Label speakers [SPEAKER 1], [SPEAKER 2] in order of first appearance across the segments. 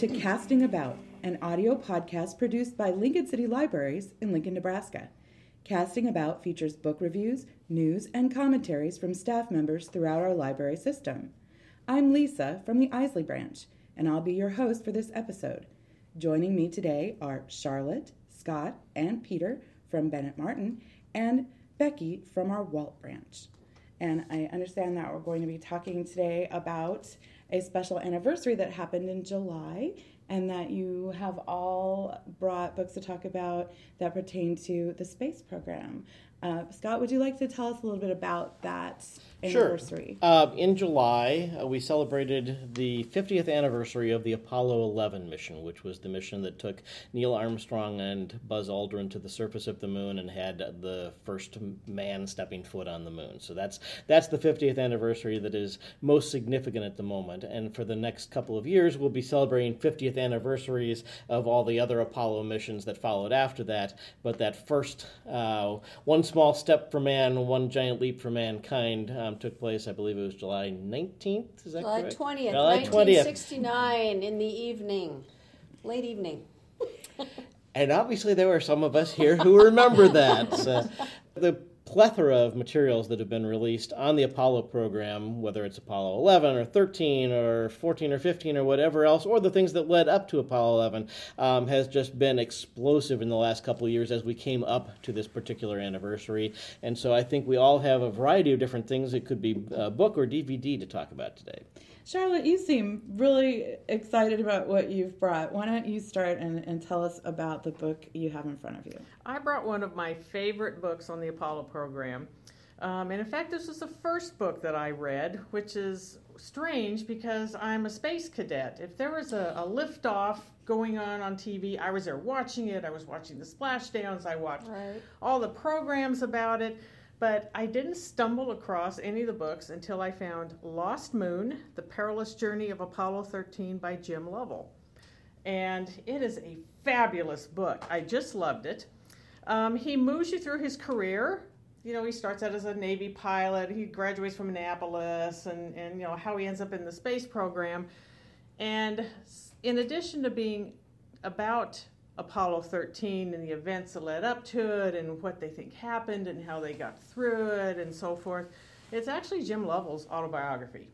[SPEAKER 1] to Casting About, an audio podcast produced by Lincoln City Libraries in Lincoln, Nebraska. Casting About features book reviews, news, and commentaries from staff members throughout our library system. I'm Lisa from the Eiseley branch, and I'll be your host for this episode. Joining me today are Charlotte, Scott, and Peter from Bennett Martin, and Becky from our Walt branch. And I understand that we're going to be talking today about a special anniversary that happened in July and that you have all brought books to talk about that pertain to the space program. Uh, Scott, would you like to tell us a little bit about that anniversary?
[SPEAKER 2] Sure. Uh, in July, uh, we celebrated the 50th anniversary of the Apollo 11 mission, which was the mission that took Neil Armstrong and Buzz Aldrin to the surface of the moon and had the first man stepping foot on the moon. So that's that's the 50th anniversary that is most significant at the moment. And for the next couple of years, we'll be celebrating 50th anniversaries of all the other Apollo missions that followed after that. But that first uh, one small step for man, one giant leap for mankind um, took place. I believe it was July 19th. Is that
[SPEAKER 3] July
[SPEAKER 2] correct?
[SPEAKER 3] 20th,
[SPEAKER 2] July
[SPEAKER 3] 1969, in the evening, late evening.
[SPEAKER 2] And obviously, there are some of us here who remember that. So, the plethora of materials that have been released on the Apollo program, whether it's Apollo 11 or 13 or 14 or 15 or whatever else, or the things that led up to Apollo 11, um, has just been explosive in the last couple of years as we came up to this particular anniversary. And so I think we all have a variety of different things. It could be a book or DVD to talk about today.
[SPEAKER 1] Charlotte, you seem really excited about what you've brought. Why don't you start and, and tell us about the book you have in front of you?
[SPEAKER 4] I brought one of my favorite books on the Apollo program. Um, and in fact, this was the first book that I read, which is strange because I'm a space cadet. If there was a, a liftoff going on on TV, I was there watching it. I was watching the splashdowns. I watched
[SPEAKER 3] Right.
[SPEAKER 4] all the programs about it. But I didn't stumble across any of the books until I found Lost Moon The Perilous Journey of Apollo 13 by Jim Lovell. And it is a fabulous book. I just loved it. Um, he moves you through his career. You know, he starts out as a Navy pilot, he graduates from Annapolis, and, and you know, how he ends up in the space program. And in addition to being about Apollo 13 and the events that led up to it and what they think happened and how they got through it and so forth, it's actually Jim Lovell's autobiography.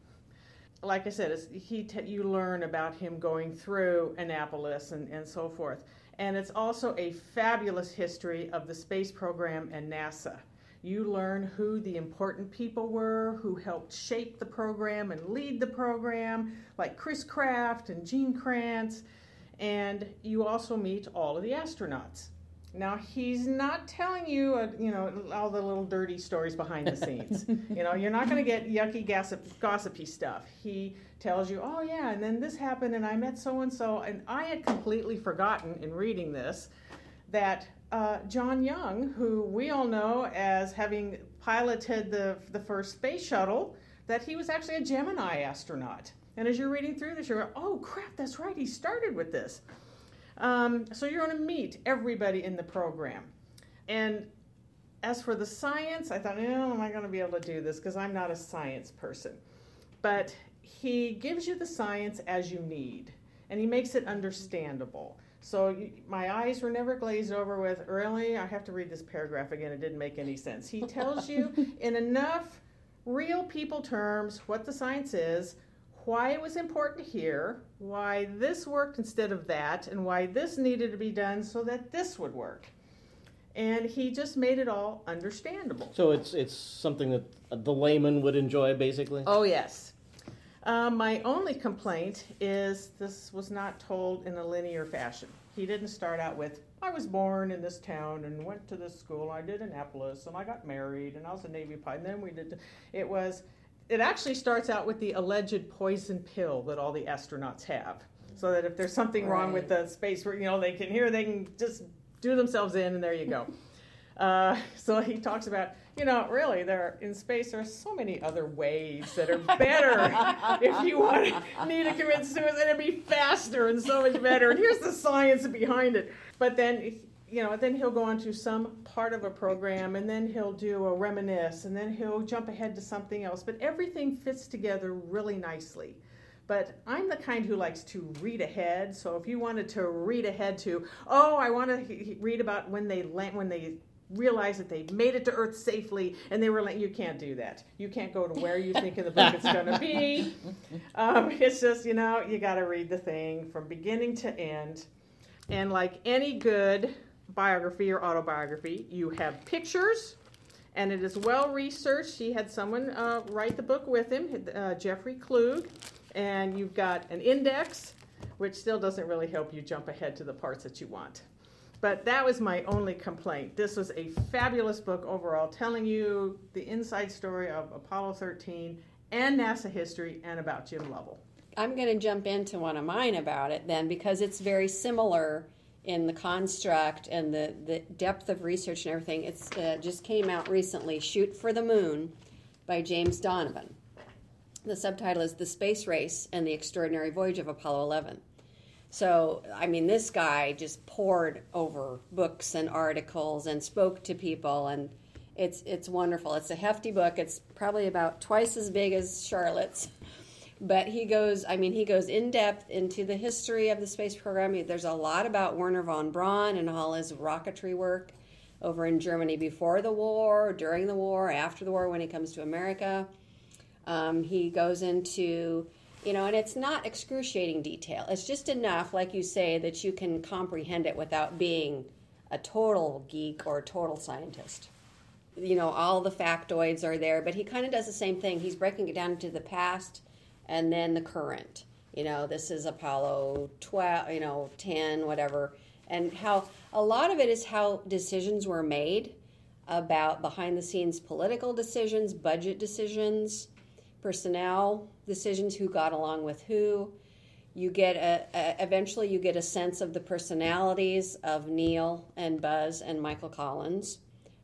[SPEAKER 4] Like I said, he you learn about him going through Annapolis and, and so forth. And it's also a fabulous history of the space program and NASA. You learn who the important people were who helped shape the program and lead the program, like Chris Kraft and Gene Kranz and you also meet all of the astronauts. Now he's not telling you, uh, you know, all the little dirty stories behind the scenes. you know, you're not going to get yucky gossip, gossipy stuff. He tells you, oh yeah, and then this happened, and I met so and so, and I had completely forgotten in reading this that uh, John Young, who we all know as having piloted the the first space shuttle, that he was actually a Gemini astronaut. And as you're reading through this, you're going, oh crap, that's right, he started with this. Um, so you're going to meet everybody in the program. And as for the science, I thought, no, am I going to be able to do this? Because I'm not a science person. But he gives you the science as you need, and he makes it understandable. So you, my eyes were never glazed over with, really, I have to read this paragraph again, it didn't make any sense. He tells you in enough real people terms what the science is, why it was important here, why this worked instead of that, and why this needed to be done so that this would work. And he just made it all understandable.
[SPEAKER 2] So it's it's something that the layman would enjoy, basically.
[SPEAKER 4] Oh, yes. Um, my only complaint is this was not told in a linear fashion. He didn't start out with, I was born in this town and went to this school, I did Annapolis, and I got married, and I was a Navy pilot, and then we did. It was, it actually starts out with the alleged poison pill that all the astronauts have. So that if there's something wrong with the space, where you know, they can hear, they can just do themselves in, and there you go. Uh, so he talks about, you know, really, there in space there are so many other ways that are better if you want to need to commit suicide, it'd be faster and so much better. And here's the science behind it. But then, you know, then he'll go on to some part of a program, and then he'll do a reminisce, and then he'll jump ahead to something else. But everything fits together really nicely. but I'm the kind who likes to read ahead. So if you wanted to read ahead to, oh, I want to read about when they land, when they realize that they made it to Earth safely, and they were like, you can't do that. You can't go to where you think in the book it's going to be. Um, it's just you know you got to read the thing from beginning to end, and like any good biography or autobiography, you have pictures. And it is well researched. He had someone uh, write the book with him, uh, Jeffrey Klug and you've got an index, which still doesn't really help you jump ahead to the parts that you want. But that was my only complaint. This was a fabulous book overall, telling you the inside story of Apollo 13 and NASA history and about Jim Lovell.
[SPEAKER 3] I'm going to jump into one of mine about it then because it's very similar in the construct and the, the depth of research and everything. It's uh, just came out recently, Shoot for the Moon by James Donovan. The subtitle is The Space Race and the Extraordinary Voyage of Apollo 11. So, I mean, this guy just poured over books and articles and spoke to people, and it's it's wonderful. It's a hefty book. It's probably about twice as big as Charlotte's, but he goes. I mean, he goes in depth into the history of the space program. There's a lot about Wernher von Braun and all his rocketry work over in Germany before the war, during the war, after the war when he comes to America. Um, he goes into, you know, and it's not excruciating detail. It's just enough, like you say, that you can comprehend it without being a total geek or a total scientist. You know, all the factoids are there, but he kind of does the same thing. He's breaking it down into the past and then the current. You know, this is Apollo 12, you know, 10, whatever. And how a lot of it is how decisions were made about behind the scenes political decisions, budget decisions, personnel decisions, who got along with who. You get a, a, eventually you get a sense of the personalities of Neil and Buzz and Michael Collins,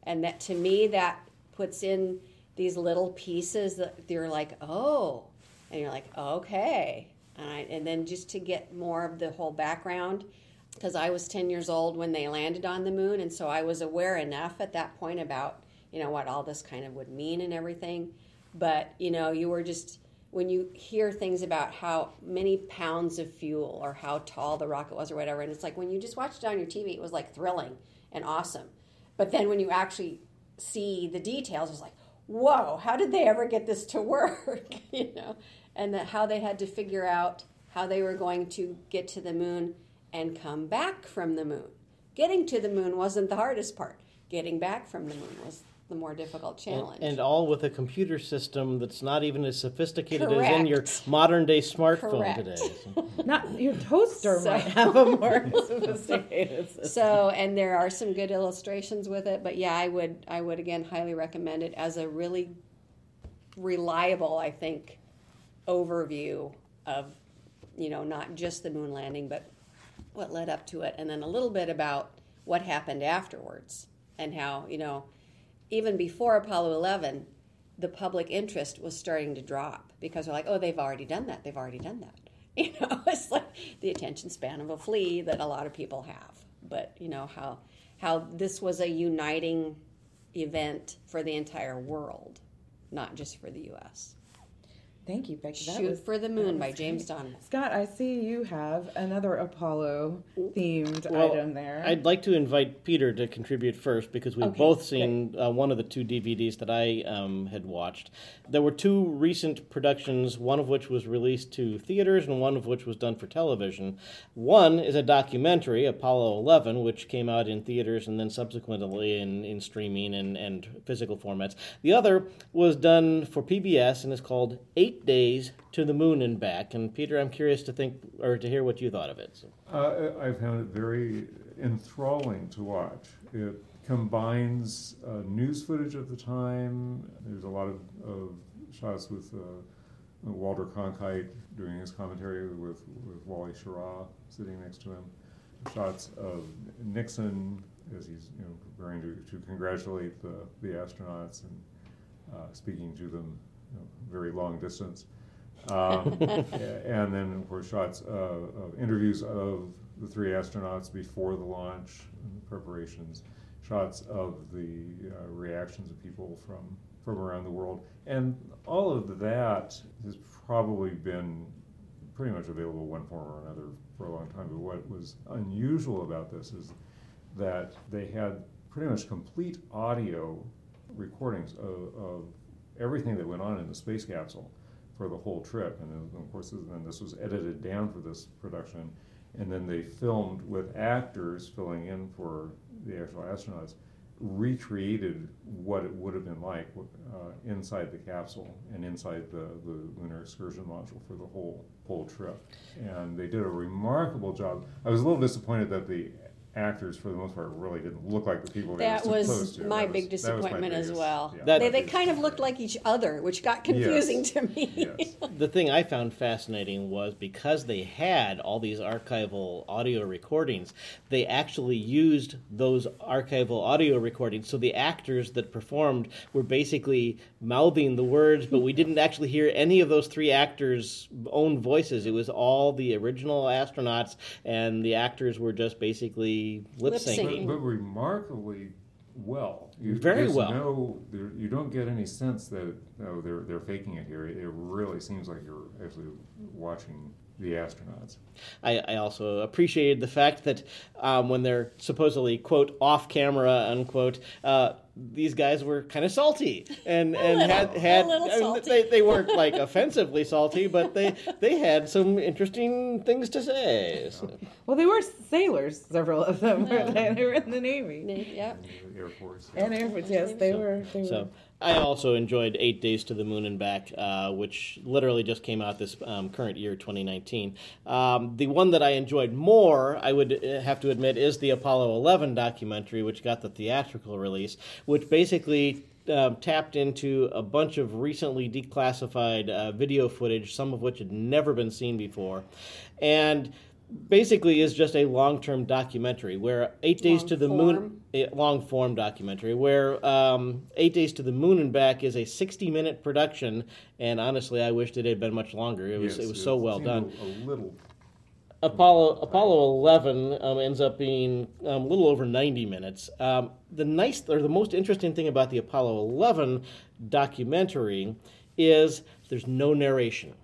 [SPEAKER 3] and that to me that puts in these little pieces that you're like oh, and you're like okay, and, I, and then just to get more of the whole background because I was 10 years old when they landed on the moon, and so I was aware enough at that point about you know what all this kind of would mean and everything. But you know you were just when you hear things about how many pounds of fuel or how tall the rocket was or whatever and it's like when you just watched it on your tv it was like thrilling and awesome. But then when you actually see the details it's like whoa how did they ever get this to work? You know and that how they had to figure out how they were going to get to the moon and come back from the moon getting to the moon wasn't the hardest part getting back from the moon was the more difficult challenge.
[SPEAKER 2] And, and, all with a computer system that's not even as sophisticated Correct. as in your modern day smartphone Correct. today.
[SPEAKER 1] So. not your toaster so, might have a more sophisticated system.
[SPEAKER 3] So, and there are some good illustrations with it, but yeah, I would I would again highly recommend it as a really reliable, I think, overview of you know not just the moon landing, but what led up to it, and then a little bit about what happened afterwards and how you know even before Apollo 11, the public interest was starting to drop because they're like, oh, they've already done that. They've already done that. You know, it's like the attention span of a flea that a lot of people have. But you know how how this was a uniting event for the entire world, not just for the U.S.
[SPEAKER 1] Thank you, Becky.
[SPEAKER 3] That Shoot was, for the Moon by James Donovan.
[SPEAKER 1] Scott, I see you have another Apollo themed well, item there.
[SPEAKER 2] I'd like to invite Peter to contribute first because we've okay, both seen uh, one of the two DVDs that I um, had watched. There were two recent productions, one of which was released to theaters and one of which was done for television. One is a documentary, Apollo 11, which came out in theaters and then subsequently in, in streaming and, and physical formats. The other was done for PBS and is called Eight eight days to the moon and back. And Peter, I'm curious to think or to hear what you thought of it. So.
[SPEAKER 5] Uh, I found it very enthralling to watch. It combines uh, news footage of the time. There's a lot of, of shots with uh, Walter Cronkite doing his commentary with, with Wally Schirra sitting next to him. Shots of Nixon as he's you know preparing to, to congratulate the, the astronauts and uh, speaking to them very long distance. Um, and then, of course, shots uh, of interviews of the three astronauts before the launch, preparations, shots of the uh, reactions of people from, from around the world. And all of that has probably been pretty much available one form or another for a long time. But what was unusual about this is that they had pretty much complete audio recordings of, of everything that went on in the space capsule for the whole trip. And then, of course, then this was edited down for this production. And then they filmed with actors filling in for the actual astronauts, recreated what it would have been like uh, inside the capsule and inside the, the lunar excursion module for the whole whole trip. And they did a remarkable job. I was a little disappointed that the actors, for the most part, really didn't look like the people they
[SPEAKER 3] That
[SPEAKER 5] were
[SPEAKER 3] was
[SPEAKER 5] supposed to.
[SPEAKER 3] my
[SPEAKER 5] That
[SPEAKER 3] big
[SPEAKER 5] was- that was my
[SPEAKER 3] disappointment as well.
[SPEAKER 5] yeah,
[SPEAKER 2] That-
[SPEAKER 3] They, they kind of looked like each other, which got confusing to me.
[SPEAKER 5] Yes.
[SPEAKER 2] The thing I found fascinating was because they had all these archival audio recordings, they actually used those archival audio recordings. So the actors that performed were basically mouthing the words, but we didn't actually hear any of those three actors' own voices. It was all the original astronauts, and the actors were just basically lip
[SPEAKER 3] Lip-syncing.
[SPEAKER 2] syncing.
[SPEAKER 5] But remarkably well. You,
[SPEAKER 2] Very well.
[SPEAKER 5] No, there, you don't get any sense that oh they're they're faking it here. It really seems like you're actually watching the astronauts.
[SPEAKER 2] I, I also appreciated the fact that um, when they're supposedly quote off camera unquote, uh, these guys were kind of salty and and
[SPEAKER 3] little,
[SPEAKER 2] had
[SPEAKER 3] a
[SPEAKER 2] had
[SPEAKER 3] little
[SPEAKER 2] I mean, they they weren't like offensively salty, but they they had some interesting things to say. So,
[SPEAKER 1] Well, they were sailors, several of them. were they? They were in the Navy.
[SPEAKER 3] Yep.
[SPEAKER 5] The Air Force.
[SPEAKER 1] And Air Force, yes, they were. They
[SPEAKER 2] so
[SPEAKER 1] were.
[SPEAKER 2] I also enjoyed Eight Days to the Moon and Back, uh, which literally just came out this um, current year, 2019. Um, the one that I enjoyed more, I would uh, have to admit, is the Apollo 11 documentary, which got the theatrical release, which basically um, tapped into a bunch of recently declassified uh, video footage, some of which had never been seen before, and basically is just a long-term documentary where Eight Days
[SPEAKER 3] Long
[SPEAKER 2] to the
[SPEAKER 3] form.
[SPEAKER 2] Moon a long form documentary where um, Eight Days to the Moon and Back is a 60 minute production, and honestly, I wished it had been much longer. It was
[SPEAKER 5] Yes,
[SPEAKER 2] it was so well
[SPEAKER 5] seemed
[SPEAKER 2] done.
[SPEAKER 5] A, a little.
[SPEAKER 2] Apollo Apollo 11 um, ends up being um, a little over 90 minutes. Um, the nice or the most interesting thing about the Apollo 11 documentary is there's no narration.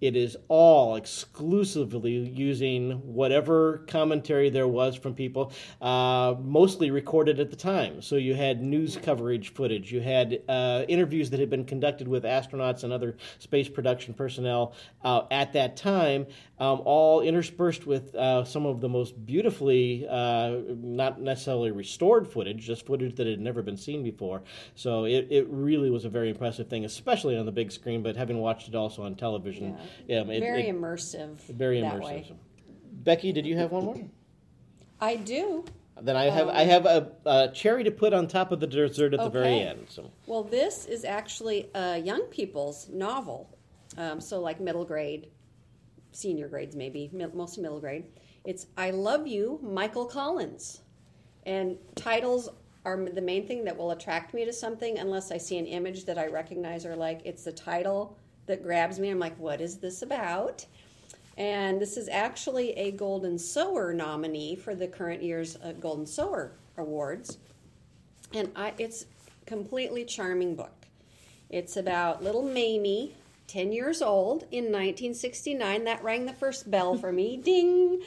[SPEAKER 2] It is all exclusively using whatever commentary there was from people, uh, mostly recorded at the time. So you had news coverage footage, you had uh, interviews that had been conducted with astronauts and other space production personnel uh, at that time, um, all interspersed with uh, some of the most beautifully, uh, not necessarily restored footage, just footage that had never been seen before. So it, it really was a very impressive thing, especially on the big screen, but having watched it also on television.
[SPEAKER 3] Yeah.
[SPEAKER 2] Yeah, it-
[SPEAKER 3] Very
[SPEAKER 2] it-
[SPEAKER 3] immersive.
[SPEAKER 2] very
[SPEAKER 3] that
[SPEAKER 2] immersive.
[SPEAKER 3] way.
[SPEAKER 2] Becky, did you have one more?
[SPEAKER 3] I do.
[SPEAKER 2] Then I have I have a, a cherry to put on top of the dessert at the very end. So
[SPEAKER 3] Well, this is actually a young people's novel. Um, so, like middle grade, senior grades, maybe, mostly middle grade. It's I Love You, Michael Collins. And titles are the main thing that will attract me to something unless I see an image that I recognize or like. It's the title that grabs me. I'm like, what is this about? And this is actually a Golden Sower nominee for the current year's uh, Golden Sower Awards and I, it's a completely charming book. It's about little Mamie, ten years old in 1969. That rang the first bell for me. Ding.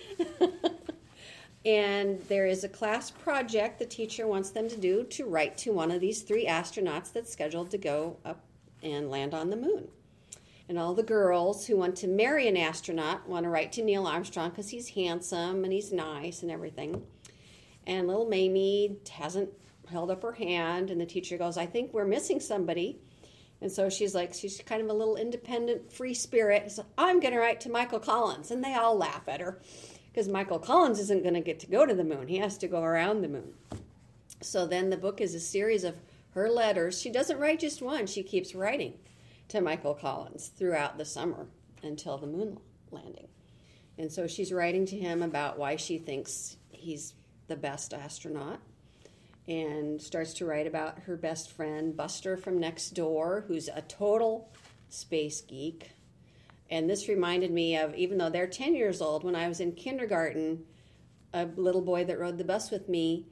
[SPEAKER 3] and there is a class project the teacher wants them to do to write to one of these three astronauts that's scheduled to go up and land on the moon. And all the girls who want to marry an astronaut want to write to Neil Armstrong because he's handsome and he's nice and everything. And little Mamie hasn't held up her hand, and the teacher goes, I think we're missing somebody. And so she's like, she's kind of a little independent, free spirit. So I'm going to write to Michael Collins. And they all laugh at her because Michael Collins isn't going to get to go to the moon. He has to go around the moon. So then the book is a series of her letters. She doesn't write just one, she keeps writing to Michael Collins throughout the summer until the moon landing. And so she's writing to him about why she thinks he's the best astronaut and starts to write about her best friend Buster from next door, who's a total space geek. And this reminded me of even though they're 10 years old, when I was in kindergarten, a little boy that rode the bus with me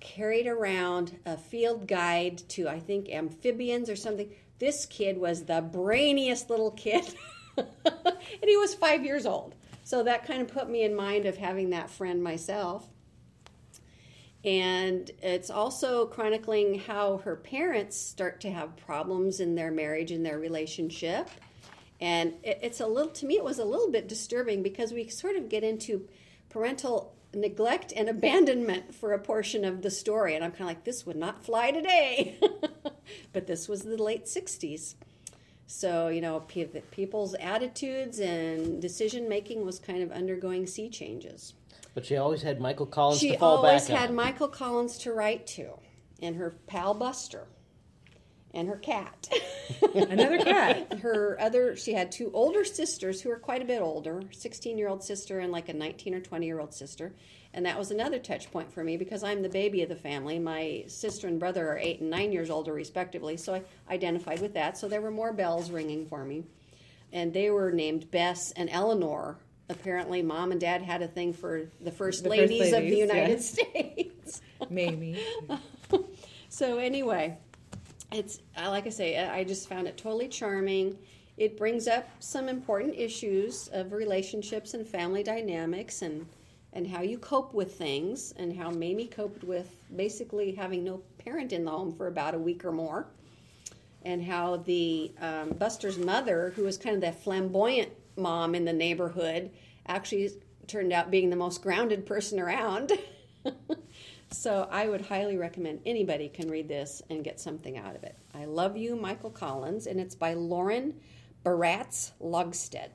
[SPEAKER 3] carried around a field guide to, I think, amphibians or something. This kid was the brainiest little kid. and he was five years old. So that kind of put me in mind of having that friend myself. And it's also chronicling how her parents start to have problems in their marriage and their relationship. And it's a little, to me, it was a little bit disturbing because we sort of get into parental neglect and abandonment for a portion of the story. And I'm kind of like, this would not fly today. but this was the late 60s. So, you know, people's attitudes and decision making was kind of undergoing sea changes.
[SPEAKER 2] But she always had Michael Collins
[SPEAKER 3] she
[SPEAKER 2] to fall
[SPEAKER 3] back on.
[SPEAKER 2] She always
[SPEAKER 3] had Michael Collins to write to and her pal Buster and her cat.
[SPEAKER 1] Another cat.
[SPEAKER 3] her other, she had two older sisters who were quite a bit older 16 year old sister and like a 19 or 20 year old sister. And that was another touch point for me because I'm the baby of the family. My sister and brother are eight and nine years older, respectively. So I identified with that. So there were more bells ringing for me. And they were named Bess and Eleanor. Apparently, mom and dad had a thing for the first,
[SPEAKER 1] the
[SPEAKER 3] ladies,
[SPEAKER 1] first ladies,
[SPEAKER 3] of the United. States.
[SPEAKER 1] Maybe.
[SPEAKER 3] so, anyway, it's like I say, I just found it totally charming. It brings up some important issues of relationships and family dynamics and and how you cope with things and how Mamie coped with basically having no parent in the home for about a week or more and how the um, Buster's mother, who was kind of the flamboyant mom in the neighborhood, actually turned out being the most grounded person around. so I would highly recommend anybody can read this and get something out of it. I love you, Michael Collins, and it's by Lauren Baratz Logsted.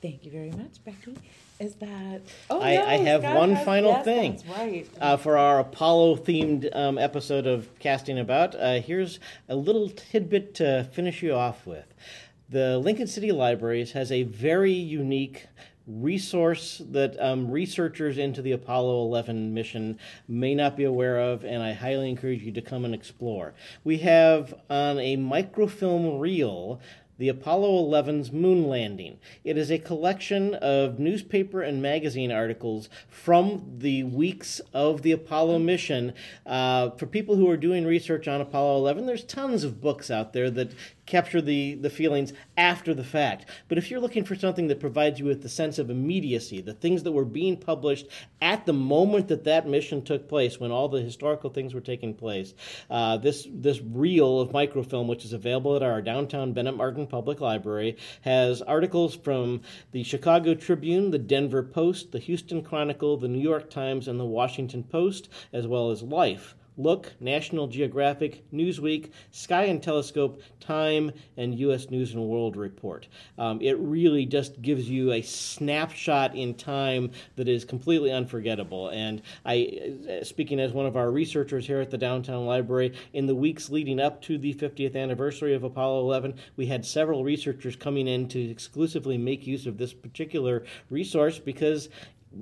[SPEAKER 1] Thank you very much, Becky. Is that? Oh,
[SPEAKER 2] I,
[SPEAKER 1] no,
[SPEAKER 2] I have
[SPEAKER 1] Scott
[SPEAKER 2] one
[SPEAKER 1] has,
[SPEAKER 2] final
[SPEAKER 1] yes,
[SPEAKER 2] thing.
[SPEAKER 1] That's right.
[SPEAKER 2] Uh, for our Apollo themed um, episode of Casting About, uh, here's a little tidbit to finish you off with. The Lincoln City Libraries has a very unique resource that um, researchers into the Apollo 11 mission may not be aware of, and I highly encourage you to come and explore. We have on a microfilm reel the Apollo 11's moon landing. It is a collection of newspaper and magazine articles from the weeks of the Apollo mission. Uh, for people who are doing research on Apollo 11, there's tons of books out there that capture the, the feelings after the fact. But if you're looking for something that provides you with the sense of immediacy, the things that were being published at the moment that that mission took place, when all the historical things were taking place, uh, this this reel of microfilm, which is available at our downtown Bennett Martin Public Library, has articles from the Chicago Tribune, the Denver Post, the Houston Chronicle, the New York Times, and the Washington Post, as well as Life. Look, National Geographic, Newsweek, Sky and Telescope, Time, and U.S. News and World Report. Um, it really just gives you a snapshot in time that is completely unforgettable. And I, speaking as one of our researchers here at the Downtown Library, in the weeks leading up to the 50th anniversary of Apollo 11, we had several researchers coming in to exclusively make use of this particular resource because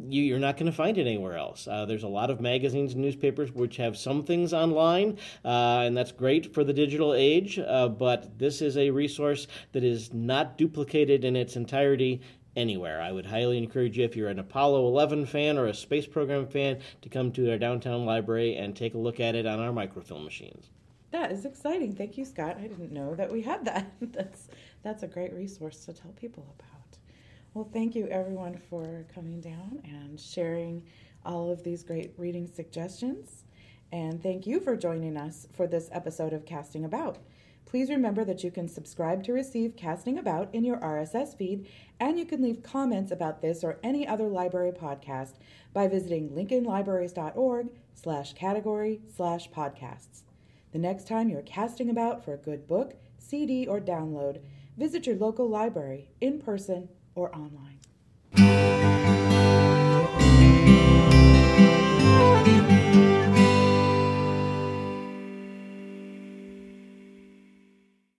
[SPEAKER 2] you, are not going to find it anywhere else. Uh, there's a lot of magazines and newspapers which have some things online, uh, and that's great for the digital age, uh, but this is a resource that is not duplicated in its entirety anywhere. I would highly encourage you, if you're an Apollo 11 fan or a space program fan, to come to our downtown library and take a look at it on our microfilm machines.
[SPEAKER 1] That is exciting. Thank you, Scott. I didn't know that we had that. that's that's a great resource to tell people about. Well, thank you everyone for coming down and sharing all of these great reading suggestions. And thank you for joining us for this episode of Casting About. Please remember that you can subscribe to receive Casting About in your RSS feed, and you can leave comments about this or any other library podcast by visiting lincolnlibraries.org slash category slash podcasts. The next time you're casting about for a good book, CD, or download, visit your local library in person or online.